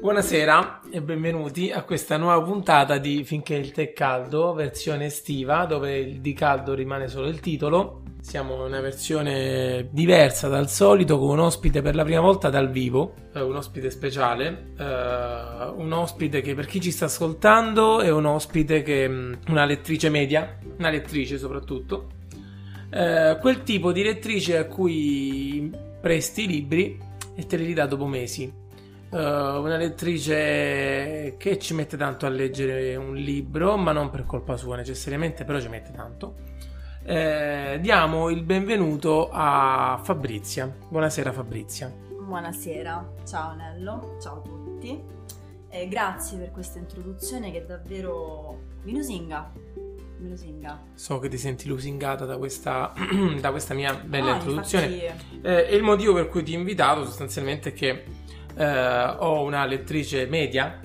Buonasera e benvenuti a questa nuova puntata di Finché il tè caldo, versione estiva, dove il di caldo rimane solo il titolo. Siamo in una versione diversa dal solito, con un ospite per la prima volta dal vivo, eh, un ospite speciale, eh, un ospite che per chi ci sta ascoltando è un ospite che mm, una lettrice media, una lettrice soprattutto, eh, quel tipo di lettrice a cui presti i libri e te li ridà dopo mesi. Uh, una lettrice che ci mette tanto a leggere un libro, ma non per colpa sua necessariamente, però ci mette tanto. Eh, diamo il benvenuto a Fabrizia. Buonasera Fabrizia. Buonasera, ciao Nello, ciao a tutti. Eh, grazie per questa introduzione che è davvero mi lusinga. Mi lusinga. So che ti senti lusingata da questa, da questa mia bella No, introduzione. infatti- Eh, e il motivo per cui ti ho invitato sostanzialmente è che eh, ho una lettrice media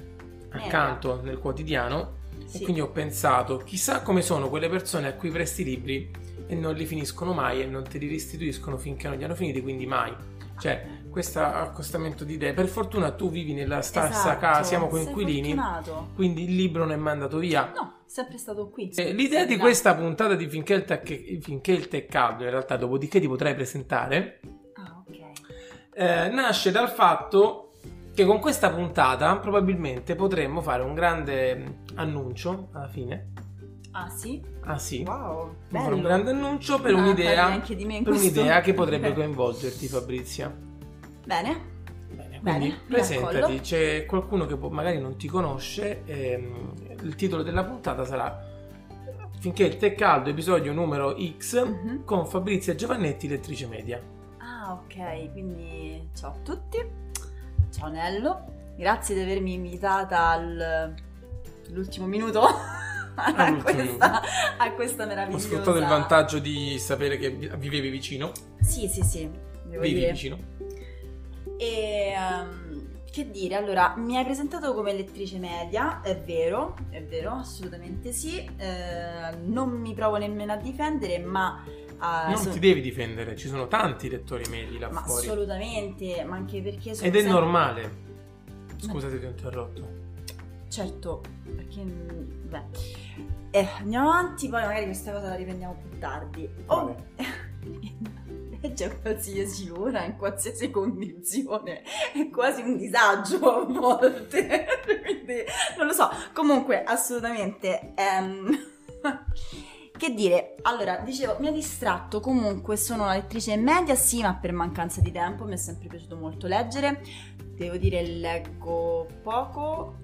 accanto nel quotidiano sì. e quindi ho pensato chissà come sono quelle persone a cui presti i libri e non li finiscono mai e non te li restituiscono finché non li hanno finiti, quindi mai. Cioè, questo accostamento di idee. Per fortuna tu vivi nella stessa Esatto, casa, siamo coinquilini, fortunato. quindi il libro non è mandato via. No, sempre stato qui. Eh, L'idea di questa puntata di Finché il, tè, finché il tè è caldo, in realtà, dopodiché ti potrai presentare, Ah, ok. eh, nasce dal fatto che con questa puntata probabilmente potremmo fare un grande annuncio alla fine. Ah, sì? Ah sì, Wow, un grande annuncio per Ah, un'idea, parli anche di me in per un'idea che potrebbe coinvolgerti Fabrizia. Bene. Bene, Bene, quindi mi presentati, c'è qualcuno che può- magari non ti conosce, ehm, il titolo della puntata sarà Finché il tè è caldo, episodio numero X, Mhm. con Fabrizia Giovannetti, lettrice media. Ah, ok, quindi ciao a tutti. Ciao Nello. Grazie di avermi invitata al- all'ultimo minuto a, questa, a questa Ho meravigliosa... sfruttato il vantaggio di sapere che vi- vivevi vicino, Sì, sì, sì. Vivi dire. vicino. E ehm, che dire, allora, mi hai presentato come lettrice media, è vero, è vero, assolutamente sì. Eh, non mi provo nemmeno a difendere, ma, ah, Non so- ti devi difendere, ci sono tanti lettori medi là ma fuori. assolutamente, ma anche perché sono Ed è sempre- normale. Scusa se ti ho interrotto. Certo, perché mm, beh. Eh, andiamo avanti, poi magari questa cosa la riprendiamo più tardi. Oh, legge a qualsiasi ora, in qualsiasi condizione, è quasi un disagio a volte. Quindi non lo so. Comunque, assolutamente. ehm, Che dire, allora, dicevo, mi ha distratto, comunque sono una lettrice media, sì, ma per mancanza di tempo, mi è sempre piaciuto molto leggere, devo dire leggo poco,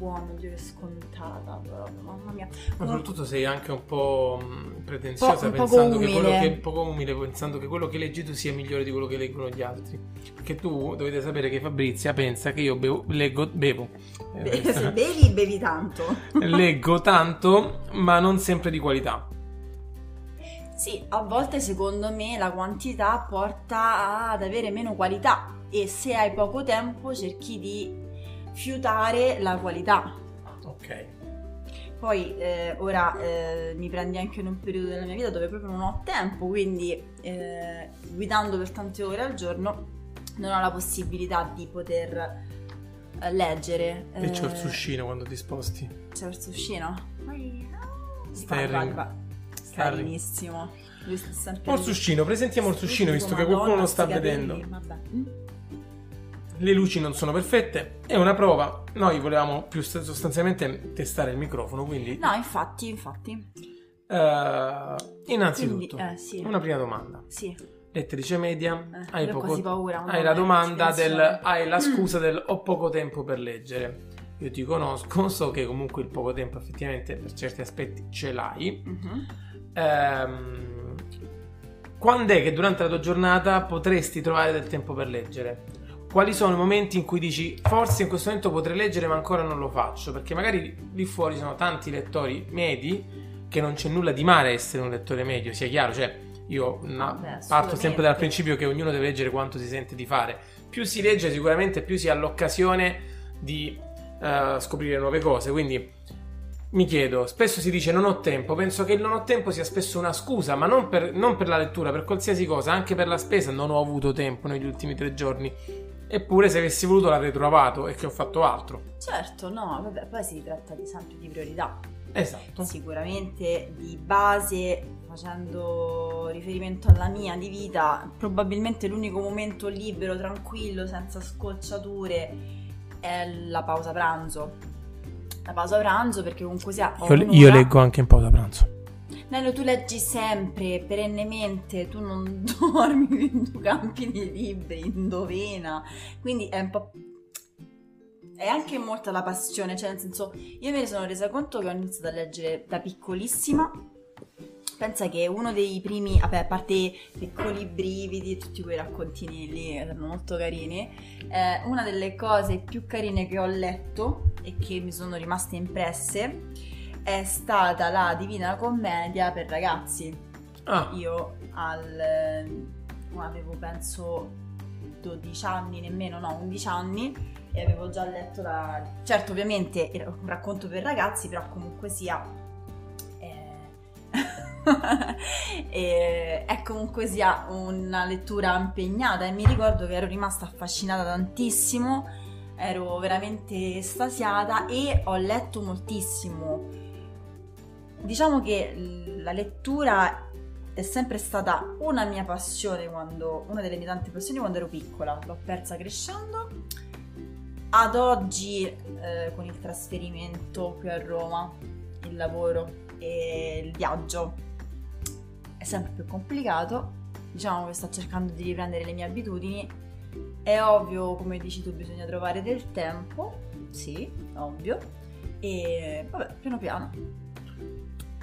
buono, Dio che scontata, proprio, mamma mia. Ma soprattutto sei anche un po' mh, pretenziosa Po- pensando che quello che poco umile pensando che quello che leggi tu sia migliore di quello che leggono gli altri. Perché tu dovete sapere che Fabrizia pensa che io bevo, leggo, bevo. Be- se bevi, bevi tanto. leggo tanto, ma non sempre di qualità. Sì, a volte secondo me la quantità porta ad avere meno qualità e se hai poco tempo cerchi di fiutare la qualità. Ok. Poi eh, ora eh, mi prendi anche in un periodo della mia vita dove proprio non ho tempo, quindi eh, guidando per tante ore al giorno non ho la possibilità di poter eh, leggere. E c'ho il eh, suscino quando ti sposti. C'è il suscino? Poi... Sterling. Vai, vai, vai. Stai Sterling. benissimo. Lui sta sempre O il suscino, presentiamo il suscino visto che qualcuno lo sta capelli, vedendo. Vabbè. Mm? Le luci non sono perfette, è una prova. Noi volevamo più st- sostanzialmente testare il microfono, quindi No, infatti, infatti. eh, innanzitutto Quindi, eh, sì. una prima domanda. Sì. Lettrice media, Eh, hai, poco- paura. hai la domanda del hai la scusa del ho poco tempo per leggere. Io ti conosco, so che comunque il poco tempo effettivamente per certi aspetti ce l'hai. Mhm. Ehm, quando è che durante la tua giornata potresti trovare del tempo per leggere? Quali sono i momenti in cui dici forse in questo momento potrei leggere ma ancora non lo faccio? Perché magari lì fuori sono tanti lettori medi che non c'è nulla di male essere un lettore medio, sia chiaro, cioè io na- Vabbè, parto sempre dal principio che ognuno deve leggere quanto si sente di fare. Più si legge sicuramente più si ha l'occasione di eh, scoprire nuove cose, quindi mi chiedo, spesso si dice non ho tempo, penso che il non ho tempo sia spesso una scusa, ma non per, non per la lettura, per qualsiasi cosa, anche per la spesa non ho avuto tempo negli ultimi tre giorni. Eppure se avessi voluto l'avrei trovato e che ho fatto altro. Certo, no, vabbè, poi si tratta di sempre di priorità. Esatto. Sicuramente di base, facendo riferimento alla mia di vita, probabilmente l'unico momento libero, tranquillo, senza scocciature è la pausa pranzo. La pausa pranzo perché comunque sia... Io, io leggo anche in pausa pranzo. Nello, tu leggi sempre, perennemente, tu non dormi, tu campi nei libri, indovina. Quindi è un po'... È anche molta la passione, cioè nel senso, io me ne sono resa conto che ho iniziato a leggere da piccolissima. Pensa che uno dei primi, vabbè, a parte piccoli brividi e tutti quei raccontini lì, erano molto carini, eh, una delle cose più carine che ho letto e che mi sono rimaste impresse è stata la Divina Commedia per ragazzi. Ah, Io al avevo penso 12 anni, nemmeno no, 11 anni e avevo già letto la certo, ovviamente era un racconto per ragazzi, però comunque sia eh, eh, è comunque sia una lettura impegnata e mi ricordo che ero rimasta affascinata tantissimo, ero veramente estasiata e ho letto moltissimo. Diciamo che la lettura è sempre stata una mia passione quando, una delle mie tante passioni quando ero piccola, l'ho persa crescendo. Ad oggi, eh, con il trasferimento qui a Roma, il lavoro e il viaggio, è sempre più complicato. Diciamo che sto cercando di riprendere le mie abitudini. È ovvio, come dici tu, bisogna trovare del tempo. Sì, ovvio. E vabbè, piano piano.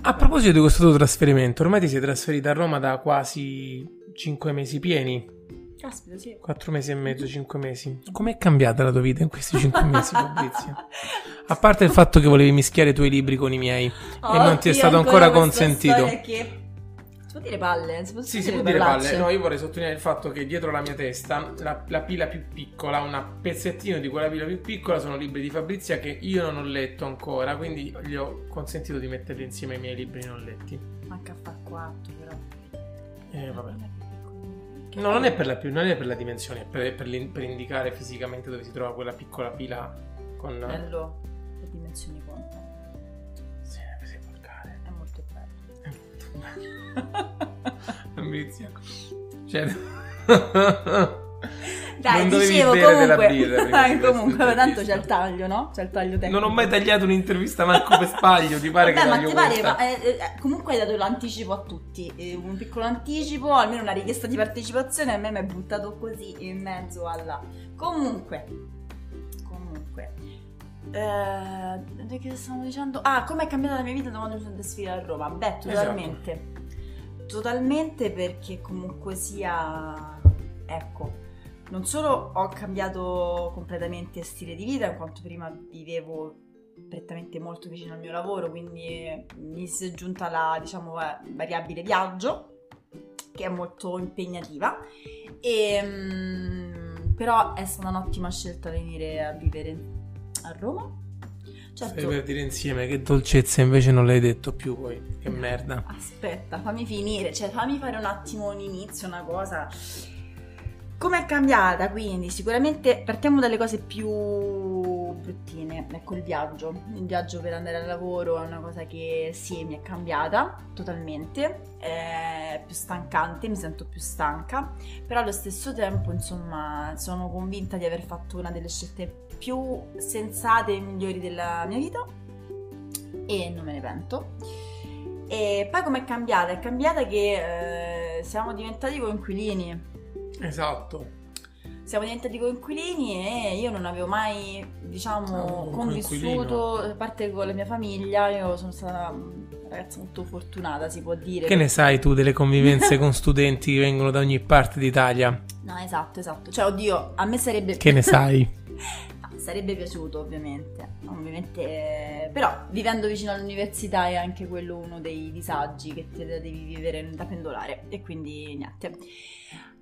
A proposito di questo tuo trasferimento, ormai ti sei trasferita a Roma da quasi 5 mesi pieni, Caspita, sì. 4 mesi e mezzo, 5 mesi. Com'è cambiata la tua vita in questi 5 mesi, Fabrizio? A parte il fatto che volevi mischiare i tuoi libri con i miei e non ti è stato ancora consentito. storia Che... Può dire palle? Si può Sì, si può dire palle. No, io vorrei sottolineare il fatto che dietro la mia testa, la, la pila più piccola, un pezzettino di quella pila più piccola, sono libri di Fabrizia che io non ho letto ancora, quindi gli ho consentito di metterli insieme ai miei libri non letti. Manca a far 4 però. Eh, vabbè. No, non è per la, più- non è per la dimensione, è per, per per indicare fisicamente dove si trova quella piccola pila con... Bello, le dimensioni contano. Fabrizio. Cioè... Dai, Non dicevo comunque. birra comunque, tanto c'è il taglio, no? C'è il taglio tecnico. Non ho mai tagliato un'intervista manco per sbaglio, ti pare Vabbè, che ma ti pare, ma, eh, eh, comunque hai dato l'anticipo a tutti. Eh, un piccolo anticipo, almeno una richiesta di partecipazione, a me mi è buttato così in mezzo alla. Comunque, comunque. Eh, che stavo dicendo? Ah, com'è cambiata la mia vita da quando mi sono trasferita a Roma? Beh, totalmente. Totalmente perché comunque sia. Ecco. Non solo ho cambiato completamente stile di vita, in quanto prima vivevo prettamente molto vicino al mio lavoro, quindi mi si è aggiunta la diciamo, eh, variabile viaggio, che è molto impegnativa, e, mm, però è stata un'ottima scelta venire a vivere a Roma. Stai Certo, per dire insieme che dolcezza invece non l'hai detto più poi. Che merda. aspetta, fammi finire, cioè fammi fare un attimo un inizio, una cosa. Com'è cambiata? Quindi sicuramente partiamo dalle cose più bruttine. Ecco il viaggio. Il viaggio per andare al lavoro è una cosa che sì, mi è cambiata totalmente. È più stancante, mi sento più stanca. Però allo stesso tempo, insomma, sono convinta di aver fatto una delle scelte più sensate e migliori della mia vita. E non me ne pento. E poi com'è cambiata? È cambiata che eh, siamo diventati coinquilini. Esatto. Siamo diventati coinquilini e io non avevo mai, diciamo, Ah, convissuto, a parte con la mia famiglia, io sono stata una ragazza molto fortunata, si può dire. Che ne sai tu delle convivenze con studenti che vengono da ogni parte d'Italia? No, esatto, esatto. Cioè, oddio, a me sarebbe... Che ne sai? Sarebbe piaciuto, ovviamente. Ovviamente, eh, però vivendo vicino all'università è anche quello uno dei disagi che te devi vivere da pendolare. E quindi niente.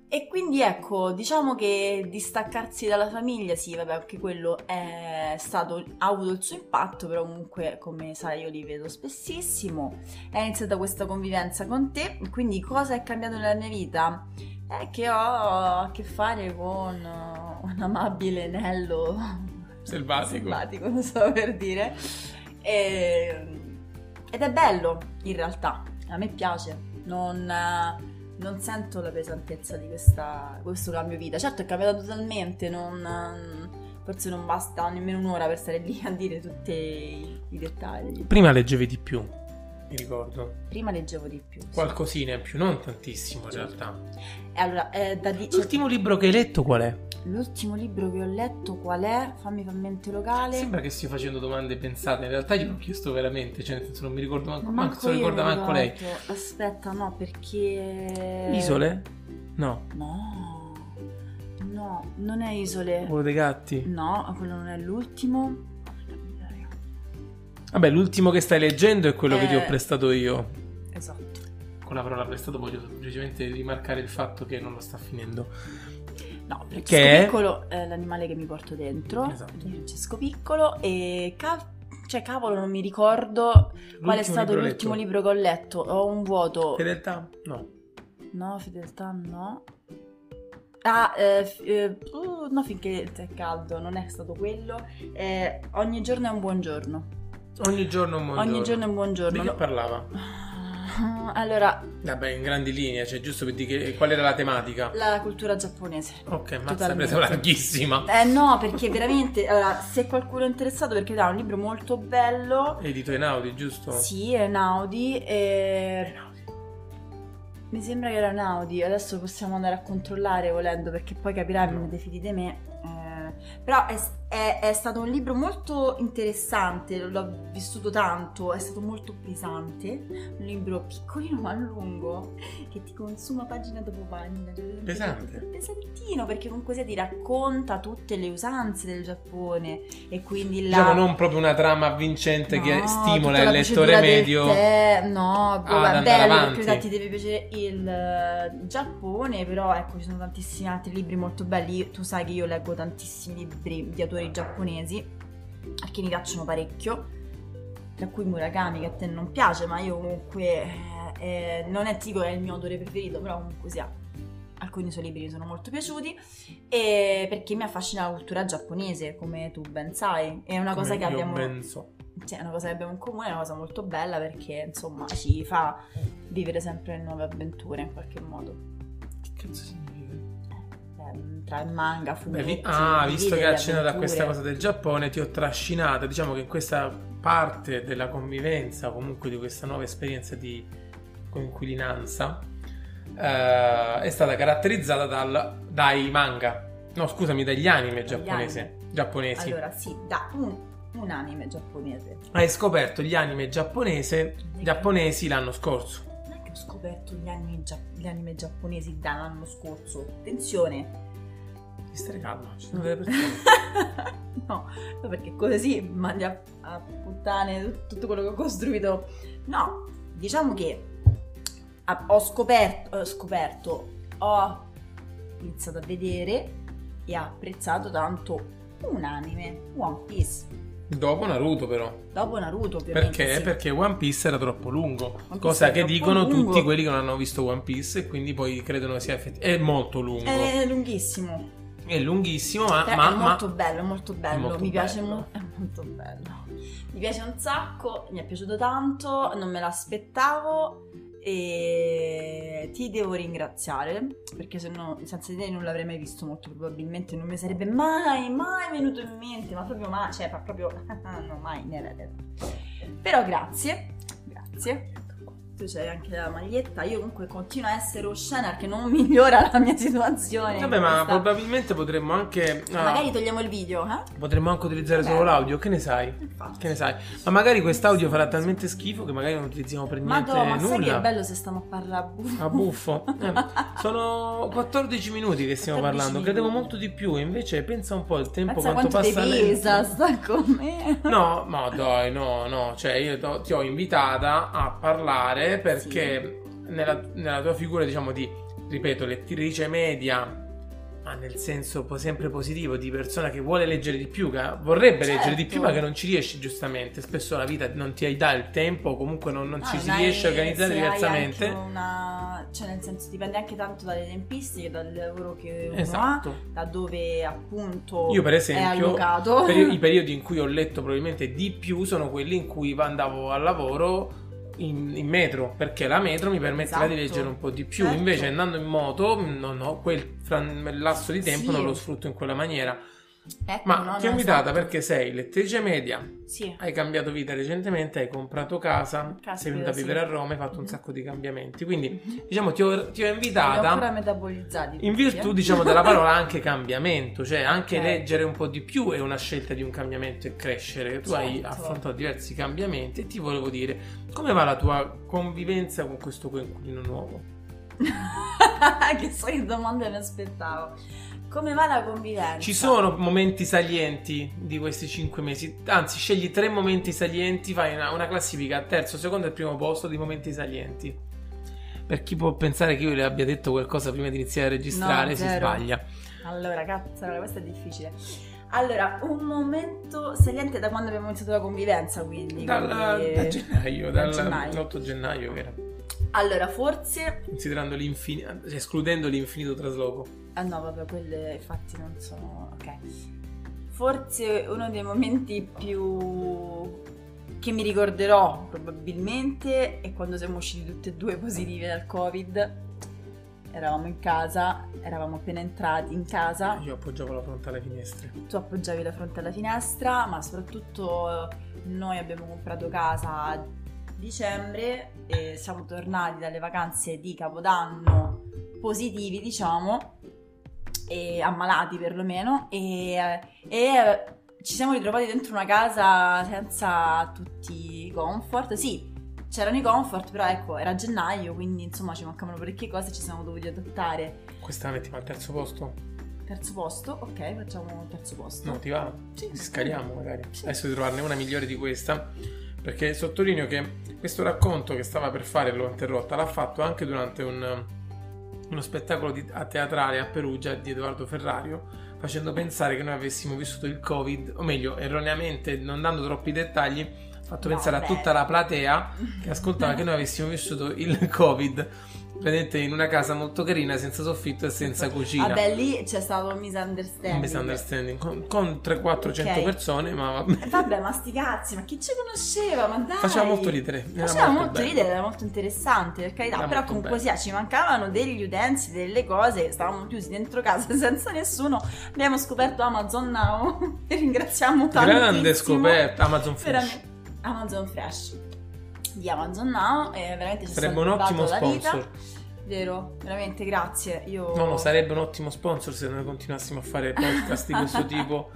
E quindi ecco, diciamo che distaccarsi dalla famiglia, sì, vabbè, anche quello è stato, ha avuto il suo impatto, però comunque, come sai, io li vedo spessissimo. È iniziata questa convivenza con te, quindi cosa è cambiato nella mia vita? È che ho a che fare con un amabile Nello Selvatico. selvatico, non so per dire. E- ed è bello, in realtà. A me piace. Non, non sento la pesantezza di questa- questo cambio vita. Certo è cambiato totalmente, non, eh, forse non basta nemmeno un'ora per stare lì a dire tutti i dettagli. Prima leggevi di più, mi ricordo. Prima leggevo di più. Qualcosina in più, non tantissimo in realtà. E allora, eh, da di- L'ultimo libro che hai letto qual è? l'ultimo libro che ho letto qual è? Fammi fa mente locale. Sembra che stia facendo domande pensate, in realtà io l'ho chiesto veramente, cioè nel senso non mi ricordo manco, manco Manco se lo ricorda manco lei. Aspetta, no, perché... Isole? No. No, no, non è Isole. Quello dei gatti? No, quello non è l'ultimo. Vabbè, l'ultimo che stai leggendo è quello che ti ho Eh. prestato io. Esatto. Con la parola prestato voglio semplicemente rimarcare il fatto che non lo sta finendo. No, Che Francesco è? Piccolo è l'animale che mi porto dentro. Esatto. Francesco Piccolo e ca- cioè cavolo non mi ricordo qual è L'ultimo stato libro l'ultimo letto. libro che ho letto. Ho un vuoto. Fedeltà? No. No, fedeltà no. Ah, eh, f- eh, uh, no, finché è caldo, non è stato quello. Eh, ogni giorno è un buon giorno. Ogni giorno un buon Ogni giorno è un buon Di giorno. che No- parlava? Allora, Vabbè, in grandi linee, cioè giusto per dire che- qual era la tematica. la cultura giapponese. Ok, l'hai Totalmente. presa larghissima. Eh no, perché veramente, allora, se qualcuno è interessato, perché è un libro molto bello. Edito Einaudi, giusto? Sì, è Naudi. E... Mi sembra che era un Audi, adesso possiamo andare a controllare volendo perché poi capirai, me ne defidi di me. Eh, però è, è- è stato un libro molto interessante, l'ho vissuto tanto, è stato molto pesante, un libro piccolino ma lungo che ti consuma pagina dopo pagina. cioè, Pesante? Pesantino perché comunque sia ti racconta tutte le usanze del Giappone e quindi la... Diciamo non proprio una trama avvincente che No, stimola tutta la il lettore medio. tè, no, boh, bello perché ti deve piacere il eh, Giappone, però ecco ci sono tantissimi altri libri molto belli. Tu sai che io leggo tantissimi libri di autori giapponesi perché mi piacciono parecchio, tra cui Murakami che a te non piace, ma io comunque eh, eh, non è che è il mio autore preferito, però comunque sia alcuni suoi libri mi sono molto piaciuti e perché mi affascina la cultura giapponese, come tu ben sai. È una cosa Come che io abbiamo ben so. cioè, è una cosa che abbiamo in comune, è una cosa molto bella perché insomma ci fa vivere sempre nuove avventure in qualche modo. Che cazzo significa? Tra il manga, Beh, fumetti, vi- ah, visto che accennato a questa cosa del Giappone, ti ho trascinato. Diciamo che in questa parte della convivenza, o comunque di questa nuova esperienza di coinquilinanza, eh, è stata caratterizzata dal- dai manga. No, scusami, dagli anime Dagli giapponese- giapponesi. Allora, sì, da un, un anime giapponese. Hai scoperto gli anime giapponese, giapponesi l'anno scorso. Non è che ho scoperto gli anime, gia- gli anime giapponesi dall'anno scorso. Attenzione! Devi stare calmo, ci sono delle persone. no, perché così mandi a, a puttane tut- tutto quello che ho costruito. No, diciamo che ho scoperto, ho scoperto, ho iniziato a vedere e ho apprezzato tanto un anime, One Piece. Dopo Naruto, però. Dopo Naruto, ovviamente. Perché? sì. Perché One Piece era troppo lungo. Cosa che dicono lungo. tutti quelli che non hanno visto One Piece e quindi poi credono sia effettivamente. È molto lungo. È lunghissimo. È lunghissimo, ma. Ma- è ma- molto bello, è molto bello. molto mi piace bello. mo- è molto bello. Mi piace un sacco, mi è piaciuto tanto, non me l'aspettavo e ti devo ringraziare perché se no senza di te non l'avrei mai visto molto probabilmente non mi sarebbe mai mai venuto in mente ma proprio mai cioè ma proprio no mai nella testa. però grazie grazie tu c'hai anche la maglietta io comunque continuo a essere oscena che non migliora la mia situazione Vabbè, ma Questa- probabilmente potremmo anche. ah, magari togliamo il video eh? Potremmo anche utilizzare Vabbè. solo l'audio, che ne sai? Infatti. Che ne sai? Ma magari quest'audio farà talmente schifo che magari non utilizziamo per niente Madonna, ma sai che è nulla. bello se stiamo a parlare a buffo? A buffo. Eh, sono 14 minuti che stiamo 14 parlando. minuti. Credevo molto di più. Invece pensa un po' il tempo Pensa quanto quanto passa pesa, sta con me. No, ma dai, no, no, cioè io ti ho invitata a parlare perché nella, nella tua figura, diciamo, di, ripeto, lettrice media ma nel senso sempre positivo di persona che vuole leggere di più, che vorrebbe Certo. leggere di più, ma che non ci riesce giustamente. Spesso la vita non ti dà il tempo, comunque non, non No, ci si hai- riesce a organizzare diversamente. una- cioè nel senso dipende anche tanto dalle tempistiche, dal lavoro che uno Esatto. ha, da dove appunto Io, per esempio, peri- i periodi in cui ho letto probabilmente di più sono quelli in cui andavo al lavoro in, in metro, perché la metro mi permetteva di Esatto. leggere un po' di più. Certo. Invece, andando in moto, non ho quel lasso di tempo, Sì. non lo sfrutto in quella maniera. Ecco, Ma no, ti ho invitata esatto. perché sei lettrice media, Sì. hai cambiato vita recentemente, hai comprato casa, Caspita, sei venuta a sì. vivere a Roma, hai fatto un Mhm. sacco di cambiamenti. Quindi, Mhm. diciamo, ti ho, ti ho invitata. ancora metabolizzati. In virtù, eh. diciamo, della parola anche cambiamento, cioè anche Ok. leggere un po' di più è una scelta di un cambiamento e crescere. Tu hai Certo. affrontato diversi cambiamenti e ti volevo dire come va la tua convivenza con questo coinquilino nuovo? che so che domande mi aspettavo. Come va la convivenza? Ci sono momenti salienti di questi cinque mesi, anzi, scegli tre momenti salienti, fai una, una classifica terzo, secondo e primo posto di momenti salienti. Per chi può pensare che io le abbia detto qualcosa prima di iniziare a registrare, No, si sbaglia. Allora, cazzo, allora, questo è difficile. Allora, un momento saliente da quando abbiamo iniziato la convivenza, quindi. Dal, quindi- da gennaio, da dal gennaio. l'8 gennaio che era. Allora, forse. considerando l'infinito, cioè escludendo l'infinito trasloco. Ah no, vabbè, quelle infatti non sono. Ok. Forse uno dei momenti più. che mi ricorderò probabilmente è quando siamo usciti tutti e due positivi dal Covid. Eravamo in casa, eravamo appena entrati in casa. Io appoggiavo la fronte alle finestre. tu appoggiavi la fronte alla finestra, ma soprattutto noi abbiamo comprato casa dicembre e siamo tornati dalle vacanze di Capodanno positivi, diciamo, e ammalati perlomeno, e, e ci siamo ritrovati dentro una casa senza tutti i comfort. Sì, c'erano i comfort, però ecco, era gennaio, quindi insomma ci mancavano parecchie cose e ci siamo dovuti adattare. Questa la mettiamo al terzo posto? Terzo posto, ok, facciamo il terzo posto. No, ti va? Sì, Scaliamo magari. Sì. Adesso di trovarne una migliore di questa. Perché sottolineo che questo racconto che stava per fare, l'ho interrotta, l'ha fatto anche durante un- uno spettacolo di- a teatrale a Perugia di Edoardo Ferrario, facendo pensare che noi avessimo vissuto il Covid, o meglio, erroneamente, non dando troppi dettagli, fatto No, pensare a beh. tutta la platea che ascoltava che noi avessimo vissuto il Covid, vedete, in una casa molto carina, senza soffitto e senza cucina. Vabbè, lì c'è stato un misunderstanding. Un misunderstanding con, con 300-400 Ok. persone, ma vabbè. Eh, Vabbè, ma sti cazzi, ma chi ci conosceva? Ma dai! Faceva molto ridere. era Faceva molto, bello. ridere, era molto interessante, per carità. Era però molto comunque sia, ci mancavano degli utensili, delle cose, stavamo chiusi dentro casa senza nessuno. Abbiamo scoperto Amazon Now e ringraziamo tantissimo. Grande scoperta. Amazon Fresh. Amazon Fresh di Amazon Now e veramente ci Sarebbe un ottimo vita. sponsor. Vero, veramente grazie. Io No, no, sarebbe un ottimo sponsor se noi continuassimo a fare podcast di questo tipo.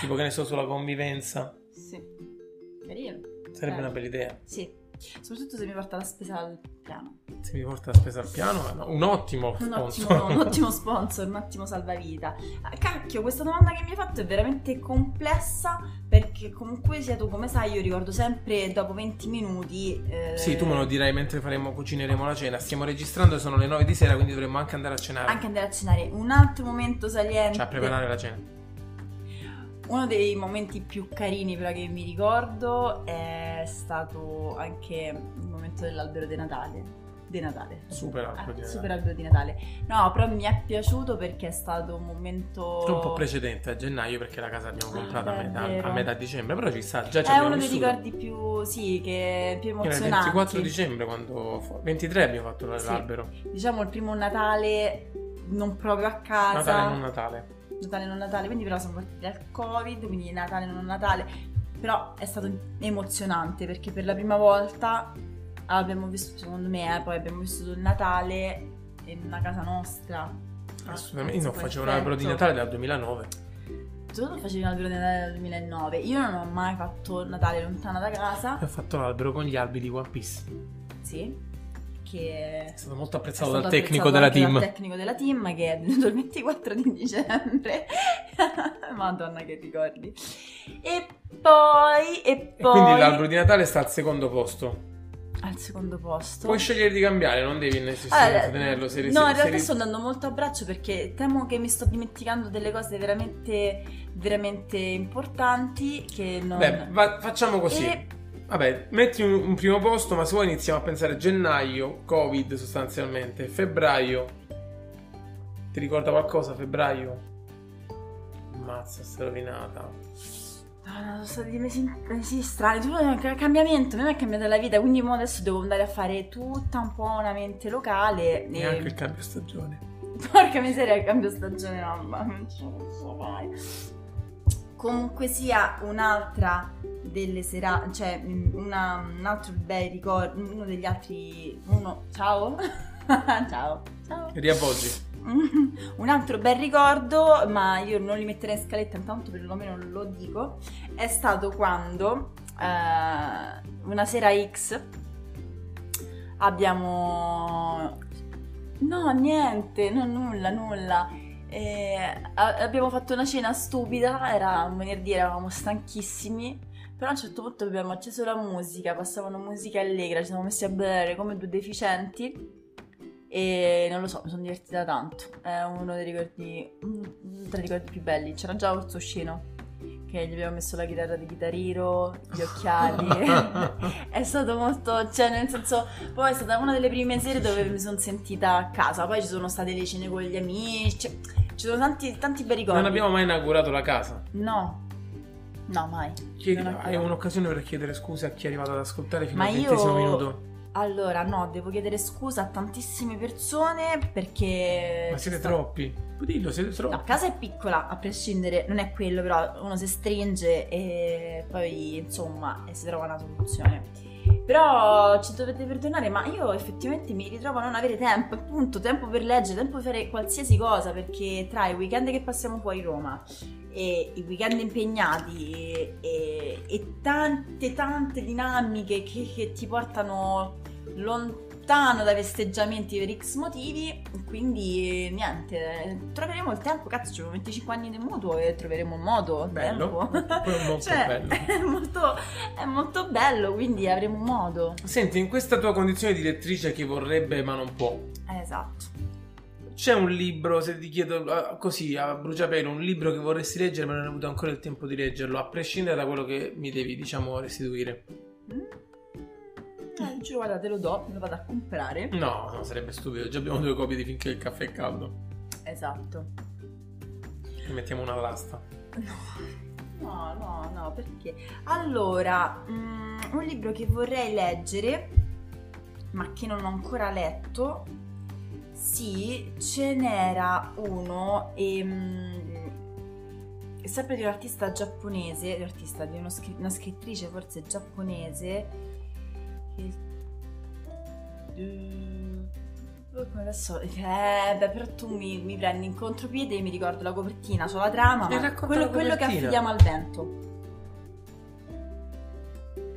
tipo che ne so, sulla convivenza. Sì. Carino. Sarebbe Eh. una bella idea. Sì. Soprattutto se mi porta la spesa al piano. Se mi porta la spesa al piano, no, un ottimo Un sponsor. ottimo, un ottimo sponsor, un ottimo salvavita. Ah, Cacchio, questa domanda che mi hai fatto è veramente complessa perché comunque sia tu come sai io ricordo sempre dopo 20 minuti... eh, Sì, tu me lo dirai mentre faremo, cucineremo la cena. Stiamo registrando, sono le 9 di sera, quindi dovremmo anche andare a cenare. Anche andare a cenare. Un altro momento saliente... Cioè, a preparare la cena. Uno dei momenti più carini però che mi ricordo è stato anche il momento dell'albero di Natale. Di Natale. Super albero Ah, di Natale. super albero di Natale. No, però mi è piaciuto perché è stato un momento... Un po' precedente a gennaio perché la casa l'abbiamo comprata a Ah, è metà, a metà dicembre, però ci sta, già ci È uno dei ricordi più, sì, che più Era il emozionanti. 24 dicembre quando 23 abbiamo fatto Sì. l'albero. Diciamo il primo Natale non proprio a casa. Natale non Natale. Natale non Natale, quindi però siamo partiti dal Covid, quindi Natale non Natale. Però è stato emozionante perché per la prima volta abbiamo vissuto, secondo me, eh, poi abbiamo vissuto il Natale in una casa nostra. Assolutamente. Io non facevo un albero di. Natale dal 2009. Tu non facevi un albero di Natale nel 2009. Io non ho mai fatto Natale lontana da casa. E ho fatto l'albero con gli albi di One Piece. Sì. Che È stato molto apprezzato stato dal tecnico apprezzato team. dal tecnico della team che è venuto il 24 di dicembre. Madonna che ricordi. E poi, e E poi... quindi l'albero di Natale sta al secondo posto. Al secondo posto. Puoi scegliere di cambiare, non devi necessariamente Allora, tenerlo. Se no, se- in realtà sto andando molto a braccio perché temo che mi sto dimenticando delle cose veramente, veramente importanti che non... Beh, va- facciamo così. E- Vabbè, metti un, un primo posto, ma se vuoi iniziamo a pensare gennaio, Covid sostanzialmente, febbraio. Ti ricorda qualcosa febbraio? Mazza, sta rovinata. No, sono stati mesi, mesi strani, un ca- cambiamento, a me è cambiata la vita, quindi adesso devo andare a fare tutta un po' una mente locale. e- Neanche il cambio stagione. Porca miseria, cambio stagione, mamma, non ce la posso fare. Comunque sia un'altra delle serate, cioè una- un altro bel ricordo, uno degli altri, uno, ciao, ciao, ciao. Riavvolgi. Un altro bel ricordo, ma io non li metterei in scaletta, intanto perlomeno lo dico, è stato quando eh, una sera X abbiamo... No, niente, no, nulla, nulla. A- abbiamo fatto una cena stupida, era venerdì, eravamo stanchissimi, però a un certo punto abbiamo acceso la musica, passavano musica allegra, ci siamo messi a bere come due deficienti e non lo so, mi sono divertita tanto. È uno dei ricordi, uno tra i ricordi più belli. C'era già Orzoscino che gli abbiamo messo la chitarra di chitarriro, gli occhiali. è stato molto, cioè nel senso, poi è stata una delle prime sere dove mi sono sentita a casa. Poi ci sono state le cene con gli amici, cioè, ci sono tanti, tanti bei ricordi. Non abbiamo mai inaugurato la casa. No, no, mai. Chiedi- è un'occasione per chiedere scusa a chi è arrivato ad ascoltare fino Ma al io- ventesimo minuto. Allora, no, devo chiedere scusa a tantissime persone perché. Ma siete sta- troppi. Dillo, siete troppi. No, casa è piccola, a prescindere, non è quello, però uno si stringe e poi insomma si trova una soluzione. Però ci dovete perdonare, ma io effettivamente mi ritrovo a non avere tempo, appunto, tempo per leggere, tempo per fare qualsiasi cosa, perché tra i weekend che passiamo fuori Roma e i weekend impegnati e, e- e tante tante dinamiche che, che ti portano lontano dai festeggiamenti per X motivi, quindi niente, troveremo il tempo, cazzo, ci 25 anni di mutuo e troveremo un modo, Bello, molto Cioè, bello. È molto, è molto bello, quindi avremo un modo. Senti, in questa tua condizione di lettrice che vorrebbe ma non può, Esatto. C'è un libro, se ti chiedo eh, così a bruciapelo, un libro che vorresti leggere ma non hai avuto ancora il tempo di leggerlo, a prescindere da quello che mi devi, diciamo, restituire? Mm? Eh, dice, guarda, te lo do, me lo vado a comprare. No, no, sarebbe stupido, già abbiamo due copie di finché il caffè è caldo. Esatto. Ne mettiamo una all'asta. No, no, no, perché? Allora, mm, un libro che vorrei leggere, ma che non ho ancora letto, sì, ce n'era uno, ehm, sempre di un artista giapponese, di un artista, di uno una scrittrice forse giapponese, che... Mm, come adesso, eh, beh, però tu mi, mi prendi in contropiede e mi ricordo la copertina, so la trama, ma quello, quello che affidiamo al vento.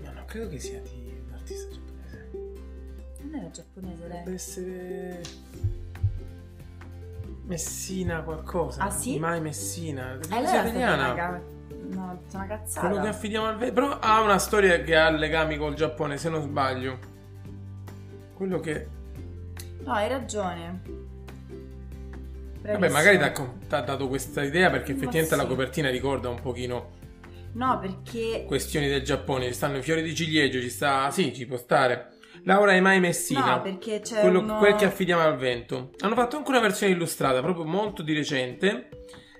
Ma non credo che sia di. Non era giapponese lei? Deve essere Messina qualcosa. Ah, sì? Mai Messina. Deve Eh, stata italiana. ca- no, una cazzata. Quello che affidiamo al ve- Però ha una storia che ha legami col Giappone, se non sbaglio. Quello che. No, hai ragione. Vabbè, Bravissimo. magari ti ha dato questa idea perché effettivamente sì. la copertina ricorda un pochino No, perché... questioni del Giappone. Ci stanno i fiori di ciliegio, ci sta. Sì, ci può stare. Laura e Mai Messina. No, perché c'è quello, uno... quel che affidiamo al vento. Hanno fatto anche una versione illustrata, proprio molto di recente.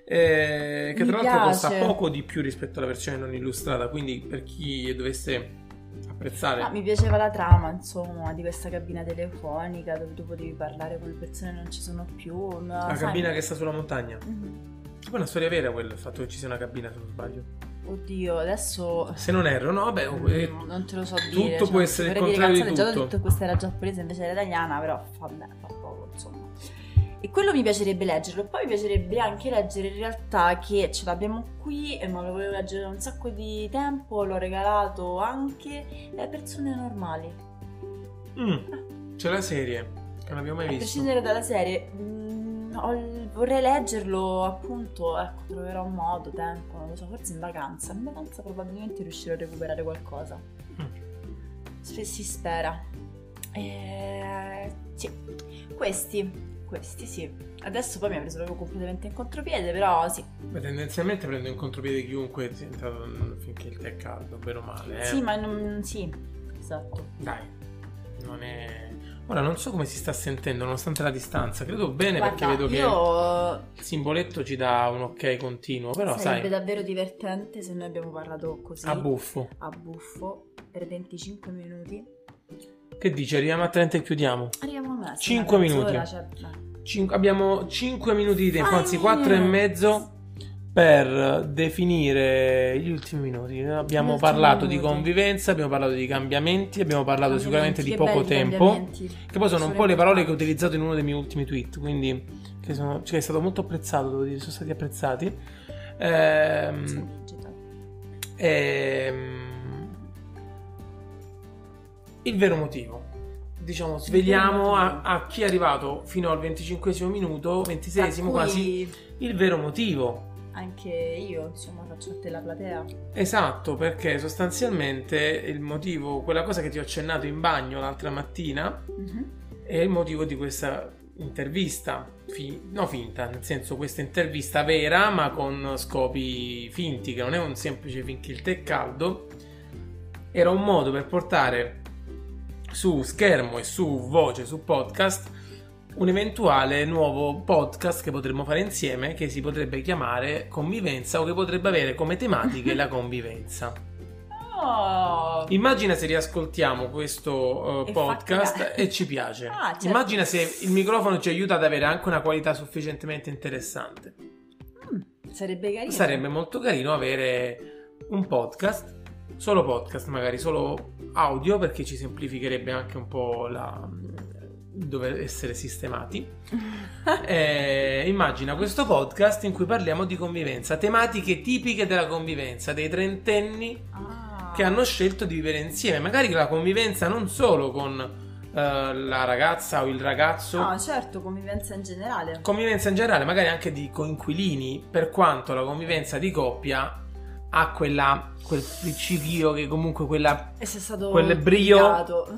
eh, che Mi tra l'altro costa piace. poco di più rispetto alla versione non illustrata. Quindi, per chi dovesse apprezzare, Ah, mi piaceva la trama, insomma, di questa cabina telefonica dove tu potevi parlare con le persone che non ci sono più. la cabina che sta sulla montagna. Mhm. Poi è una storia vera quella, il fatto che ci sia una cabina, se non sbaglio. Oddio, adesso... Se non erro, no, vabbè, eh, mm, non te lo so tutto dire. può essere il contrario di Già tutto. ho detto che questa era giapponese invece era italiana, però vabbè, fa poco, insomma. E quello mi piacerebbe leggerlo. Poi mi piacerebbe anche leggere in realtà che ce l'abbiamo qui e me lo volevo leggere da un sacco di tempo, l'ho regalato anche alle persone normali. mm, c'è la serie, che non abbiamo mai A visto. prescindere dalla serie, mm, ho- vorrei leggerlo appunto, ecco, troverò un modo, tempo, non lo so, forse in vacanza. In vacanza probabilmente riuscirò a recuperare qualcosa. Mm. Se si spera. Eh, sì, questi, questi sì. Adesso poi mi ha preso proprio completamente in contropiede, però sì. Beh, tendenzialmente prendo in contropiede chiunque è entrato finché il tè è caldo, bene o male. Eh. Sì, ma non... sì, esatto. Dai, non è... Ora non so come si sta sentendo nonostante la distanza, credo bene Guarda, perché vedo che io... il simboletto ci dà un ok continuo, però Sarebbe sai, davvero divertente se noi abbiamo parlato così a buffo. a buffo per 25 minuti. Che dici, arriviamo a 30 e chiudiamo? Arriviamo a Cinque una minuti. mezz'ora, cioè. Cin- abbiamo 5 minuti di tempo, anzi 4 e mezzo per definire gli ultimi minuti. Abbiamo ultimi parlato di minuti. convivenza, abbiamo parlato di cambiamenti, abbiamo parlato sicuramente di poco tempo. Che poi sono un po' le parole che ho utilizzato in uno dei miei ultimi tweet, quindi che, sono, cioè, è stato molto apprezzato, devo dire, sono stati apprezzati. Ehm, ehm, il vero motivo. Diciamo, svegliamo a, a chi è arrivato fino al 25 minuto, 26 Tra cui quasi, il vero motivo. Anche io, insomma, faccio parte della platea. Esatto, perché sostanzialmente il motivo, quella cosa che ti ho accennato in bagno l'altra mattina, Mhm. è il motivo di questa intervista, fi- no finta, nel senso questa intervista vera ma con scopi finti, che non è un semplice finché il tè è caldo, era un modo per portare su schermo e su voce, su podcast, un eventuale nuovo podcast che potremmo fare insieme che si potrebbe chiamare Convivenza o che potrebbe avere come tematiche la convivenza. Oh! Immagina se riascoltiamo questo fa podcast e ci piace. Ah, certo. Immagina se il microfono ci aiuta ad avere anche una qualità sufficientemente interessante. Mm, sarebbe carino. Sarebbe molto carino avere un podcast, solo podcast, magari solo audio, perché ci semplificherebbe anche un po' la dove essere sistemati. Eh, immagina questo podcast in cui parliamo di convivenza, tematiche tipiche della convivenza, dei trentenni Ah. che hanno scelto di vivere insieme. Magari la convivenza non solo con eh, la ragazza o il ragazzo, No, certo, convivenza in generale. convivenza in generale, magari anche di coinquilini, per quanto la convivenza di coppia ha quella, quel principio che comunque quella se è stato Quel brio- pubblicato.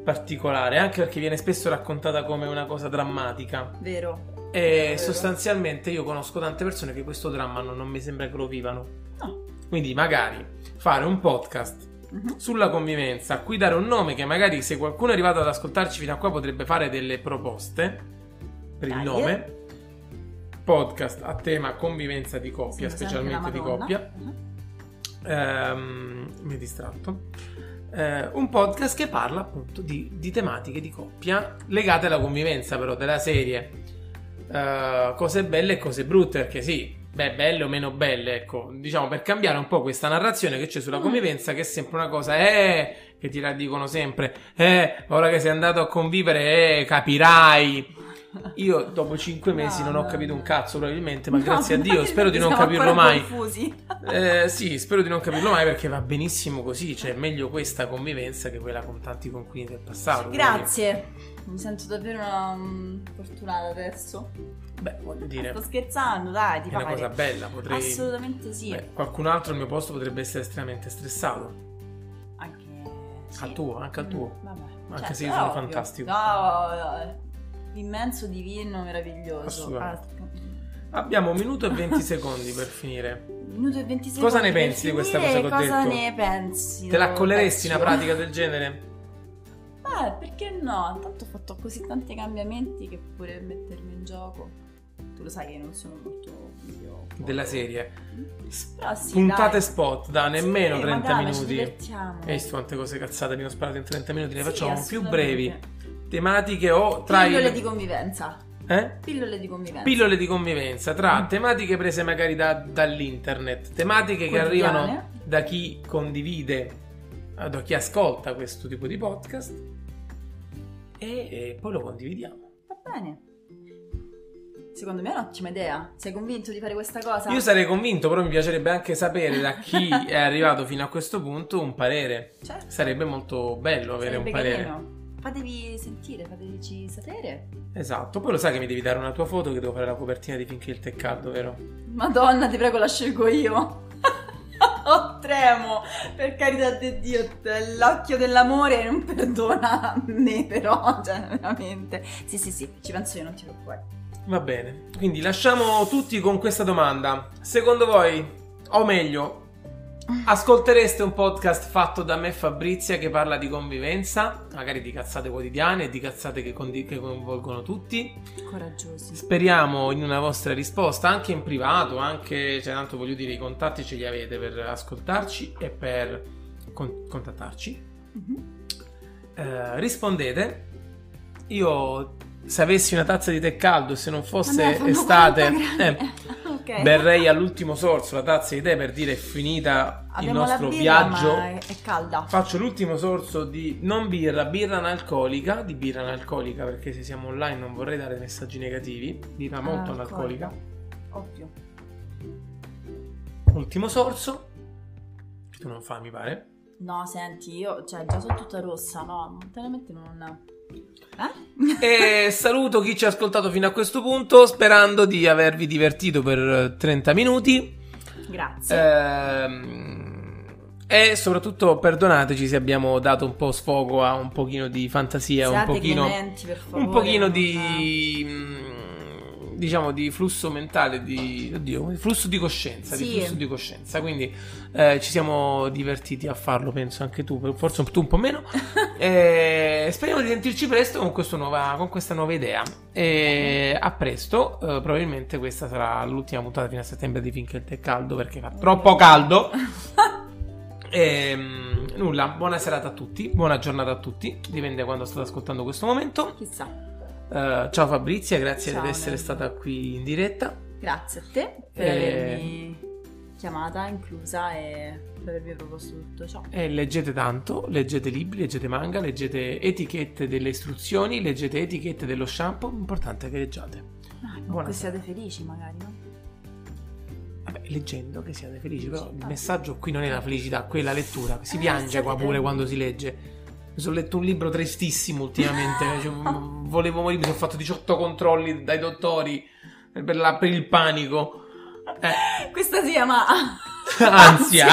Ah, particolare, anche perché viene spesso raccontata come una cosa drammatica. Vero. E Vero. sostanzialmente io conosco tante persone che questo dramma non, non mi sembra che lo vivano. No. Quindi magari fare un podcast Mhm. sulla convivenza, a cui dare un nome che magari se qualcuno è arrivato ad ascoltarci fino a qua potrebbe fare delle proposte per il Dai. nome. Podcast a tema convivenza di coppia, sempre specialmente di coppia. Mhm. Ehm, mi è distratto. Eh, un podcast che parla appunto di, di tematiche di coppia legate alla convivenza, però della serie eh, cose belle e cose brutte. Perché sì, beh, belle o meno belle, ecco, diciamo per cambiare un po' questa narrazione che c'è sulla Mm. convivenza, che è sempre una cosa, eh, che ti la dicono sempre, eh, ora che sei andato a convivere, eh, capirai. Io dopo cinque mesi non ho No, capito no, un no. cazzo probabilmente, ma No, grazie a Dio, spero di non capirlo mai. Eh, sì, spero di non capirlo mai perché va benissimo così, cioè è meglio questa convivenza che quella con tanti conquini del passato. quindi, Grazie. Mi sento davvero una, mm, fortunata adesso. beh, voglio dire, Sto scherzando, dai, ti è una cosa bella, potrei... Assolutamente sì. beh, qualcun altro al mio posto potrebbe essere estremamente stressato. Anche sì. Al tuo, anche al tuo. Mm, Vabbè. Anche Certo, se io sono ovvio. fantastico. No, no, immenso, divino, meraviglioso. Abbiamo un minuto e 20 secondi per finire. minuto e 20 secondi. Cosa ne pensi di questa cosa che ho cosa detto? ne pensi? Te la colleresti una pratica del genere? Eh, perché no? Tanto ho fatto così tanti cambiamenti che pure mettermi in gioco. Tu lo sai che non sono molto io. Della serie. Sì, Puntate dai. spot da nemmeno Sì, 30 ma dai, minuti. Hai visto quante cose cazzate abbiamo sparato in 30 minuti? Ne Sì, facciamo più brevi. Tematiche o tra Pillole il... di convivenza. Eh? Pillole di convivenza. Pillole di convivenza tra Mm. tematiche prese magari da- dall'internet, tematiche che arrivano da chi condivide, eh, da chi ascolta questo tipo di podcast e, e poi lo condividiamo. Va bene. Secondo me è un'ottima idea. Sei convinto di fare questa cosa? Io sarei convinto, però mi piacerebbe anche sapere da chi è arrivato fino a questo punto un parere. Certo. Sarebbe molto bello avere Sarebbe un parere. carino. Fatevi sentire, fateci sapere. Esatto, poi lo sai che mi devi dare una tua foto che devo fare la copertina di finché il tè è caldo, vero? Madonna, ti prego, la scelgo io. oh, tremo, per carità di Dio, l'occhio dell'amore non perdona a me però, cioè veramente. Sì, sì, sì, ci penso io, non ti preoccupare. Va bene, quindi lasciamo tutti con questa domanda. Secondo voi, o meglio, ascoltereste un podcast fatto da me e Fabrizia che parla di convivenza, magari di cazzate quotidiane, di cazzate che, condi- che coinvolgono tutti? Coraggiosi. Speriamo in una vostra risposta, anche in privato, anche, cioè tanto voglio dire, i contatti ce li avete per ascoltarci e per con- contattarci. Mhm. Eh, rispondete. Io, se avessi una tazza di tè caldo e se non fosse estate, 40 gradi. eh, Ok. berrei all'ultimo sorso la tazza di tè per dire è finita il Abbiamo nostro la birra, viaggio. è, è calda. Faccio l'ultimo sorso di non birra, birra analcolica, di birra analcolica perché se siamo online non vorrei dare messaggi negativi, birra molto Analcolica. analcolica. Ovvio. Ultimo sorso, che tu non fai mi pare. No, senti, io, cioè, già sono tutta rossa, no, momentaneamente non... Eh? E saluto chi ci ha ascoltato fino a questo punto, sperando di avervi divertito per eh, 30 minuti. Grazie. Ehm, e soprattutto perdonateci se abbiamo dato un po' sfogo a un pochino di fantasia, un Siate pochino, clementi, per favore, un pochino di mm, diciamo di flusso mentale, di oddio, di flusso di coscienza, di Sì. flusso di coscienza. Quindi eh, ci siamo divertiti a farlo, penso anche tu, forse tu un po' meno. E speriamo di sentirci presto con, nuova, con questa nuova idea. E a presto, eh, probabilmente questa sarà l'ultima puntata fino a settembre di Finché il tè caldo perché fa troppo caldo. E, mm, nulla, buona serata a tutti, buona giornata a tutti, dipende quando state ascoltando questo momento. Chissà. Eh, ciao Fabrizia, grazie Ciao, di essere Nelly. stata qui in diretta. Grazie a te per Eh. avermi chiamata, inclusa e per avermi proposto tutto ciò. E leggete tanto, leggete libri, leggete manga, leggete etichette delle istruzioni, leggete etichette dello shampoo, l'importante è che leggiate. Ah, sera. siate felici magari, no? Vabbè, leggendo che siate felici, però il messaggio qui non è la felicità, qui è la lettura. Si Eh, piange qua pure quando si legge. Mi sono letto un libro tristissimo ultimamente, cioè, volevo morire, mi sono fatto 18 controlli dai dottori per, la- per il panico. Eh, Questa si chiama... ansia,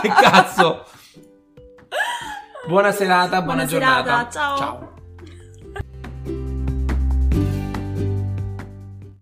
che cazzo. Buona serata, buona, Buona giornata. serata, ciao. ciao.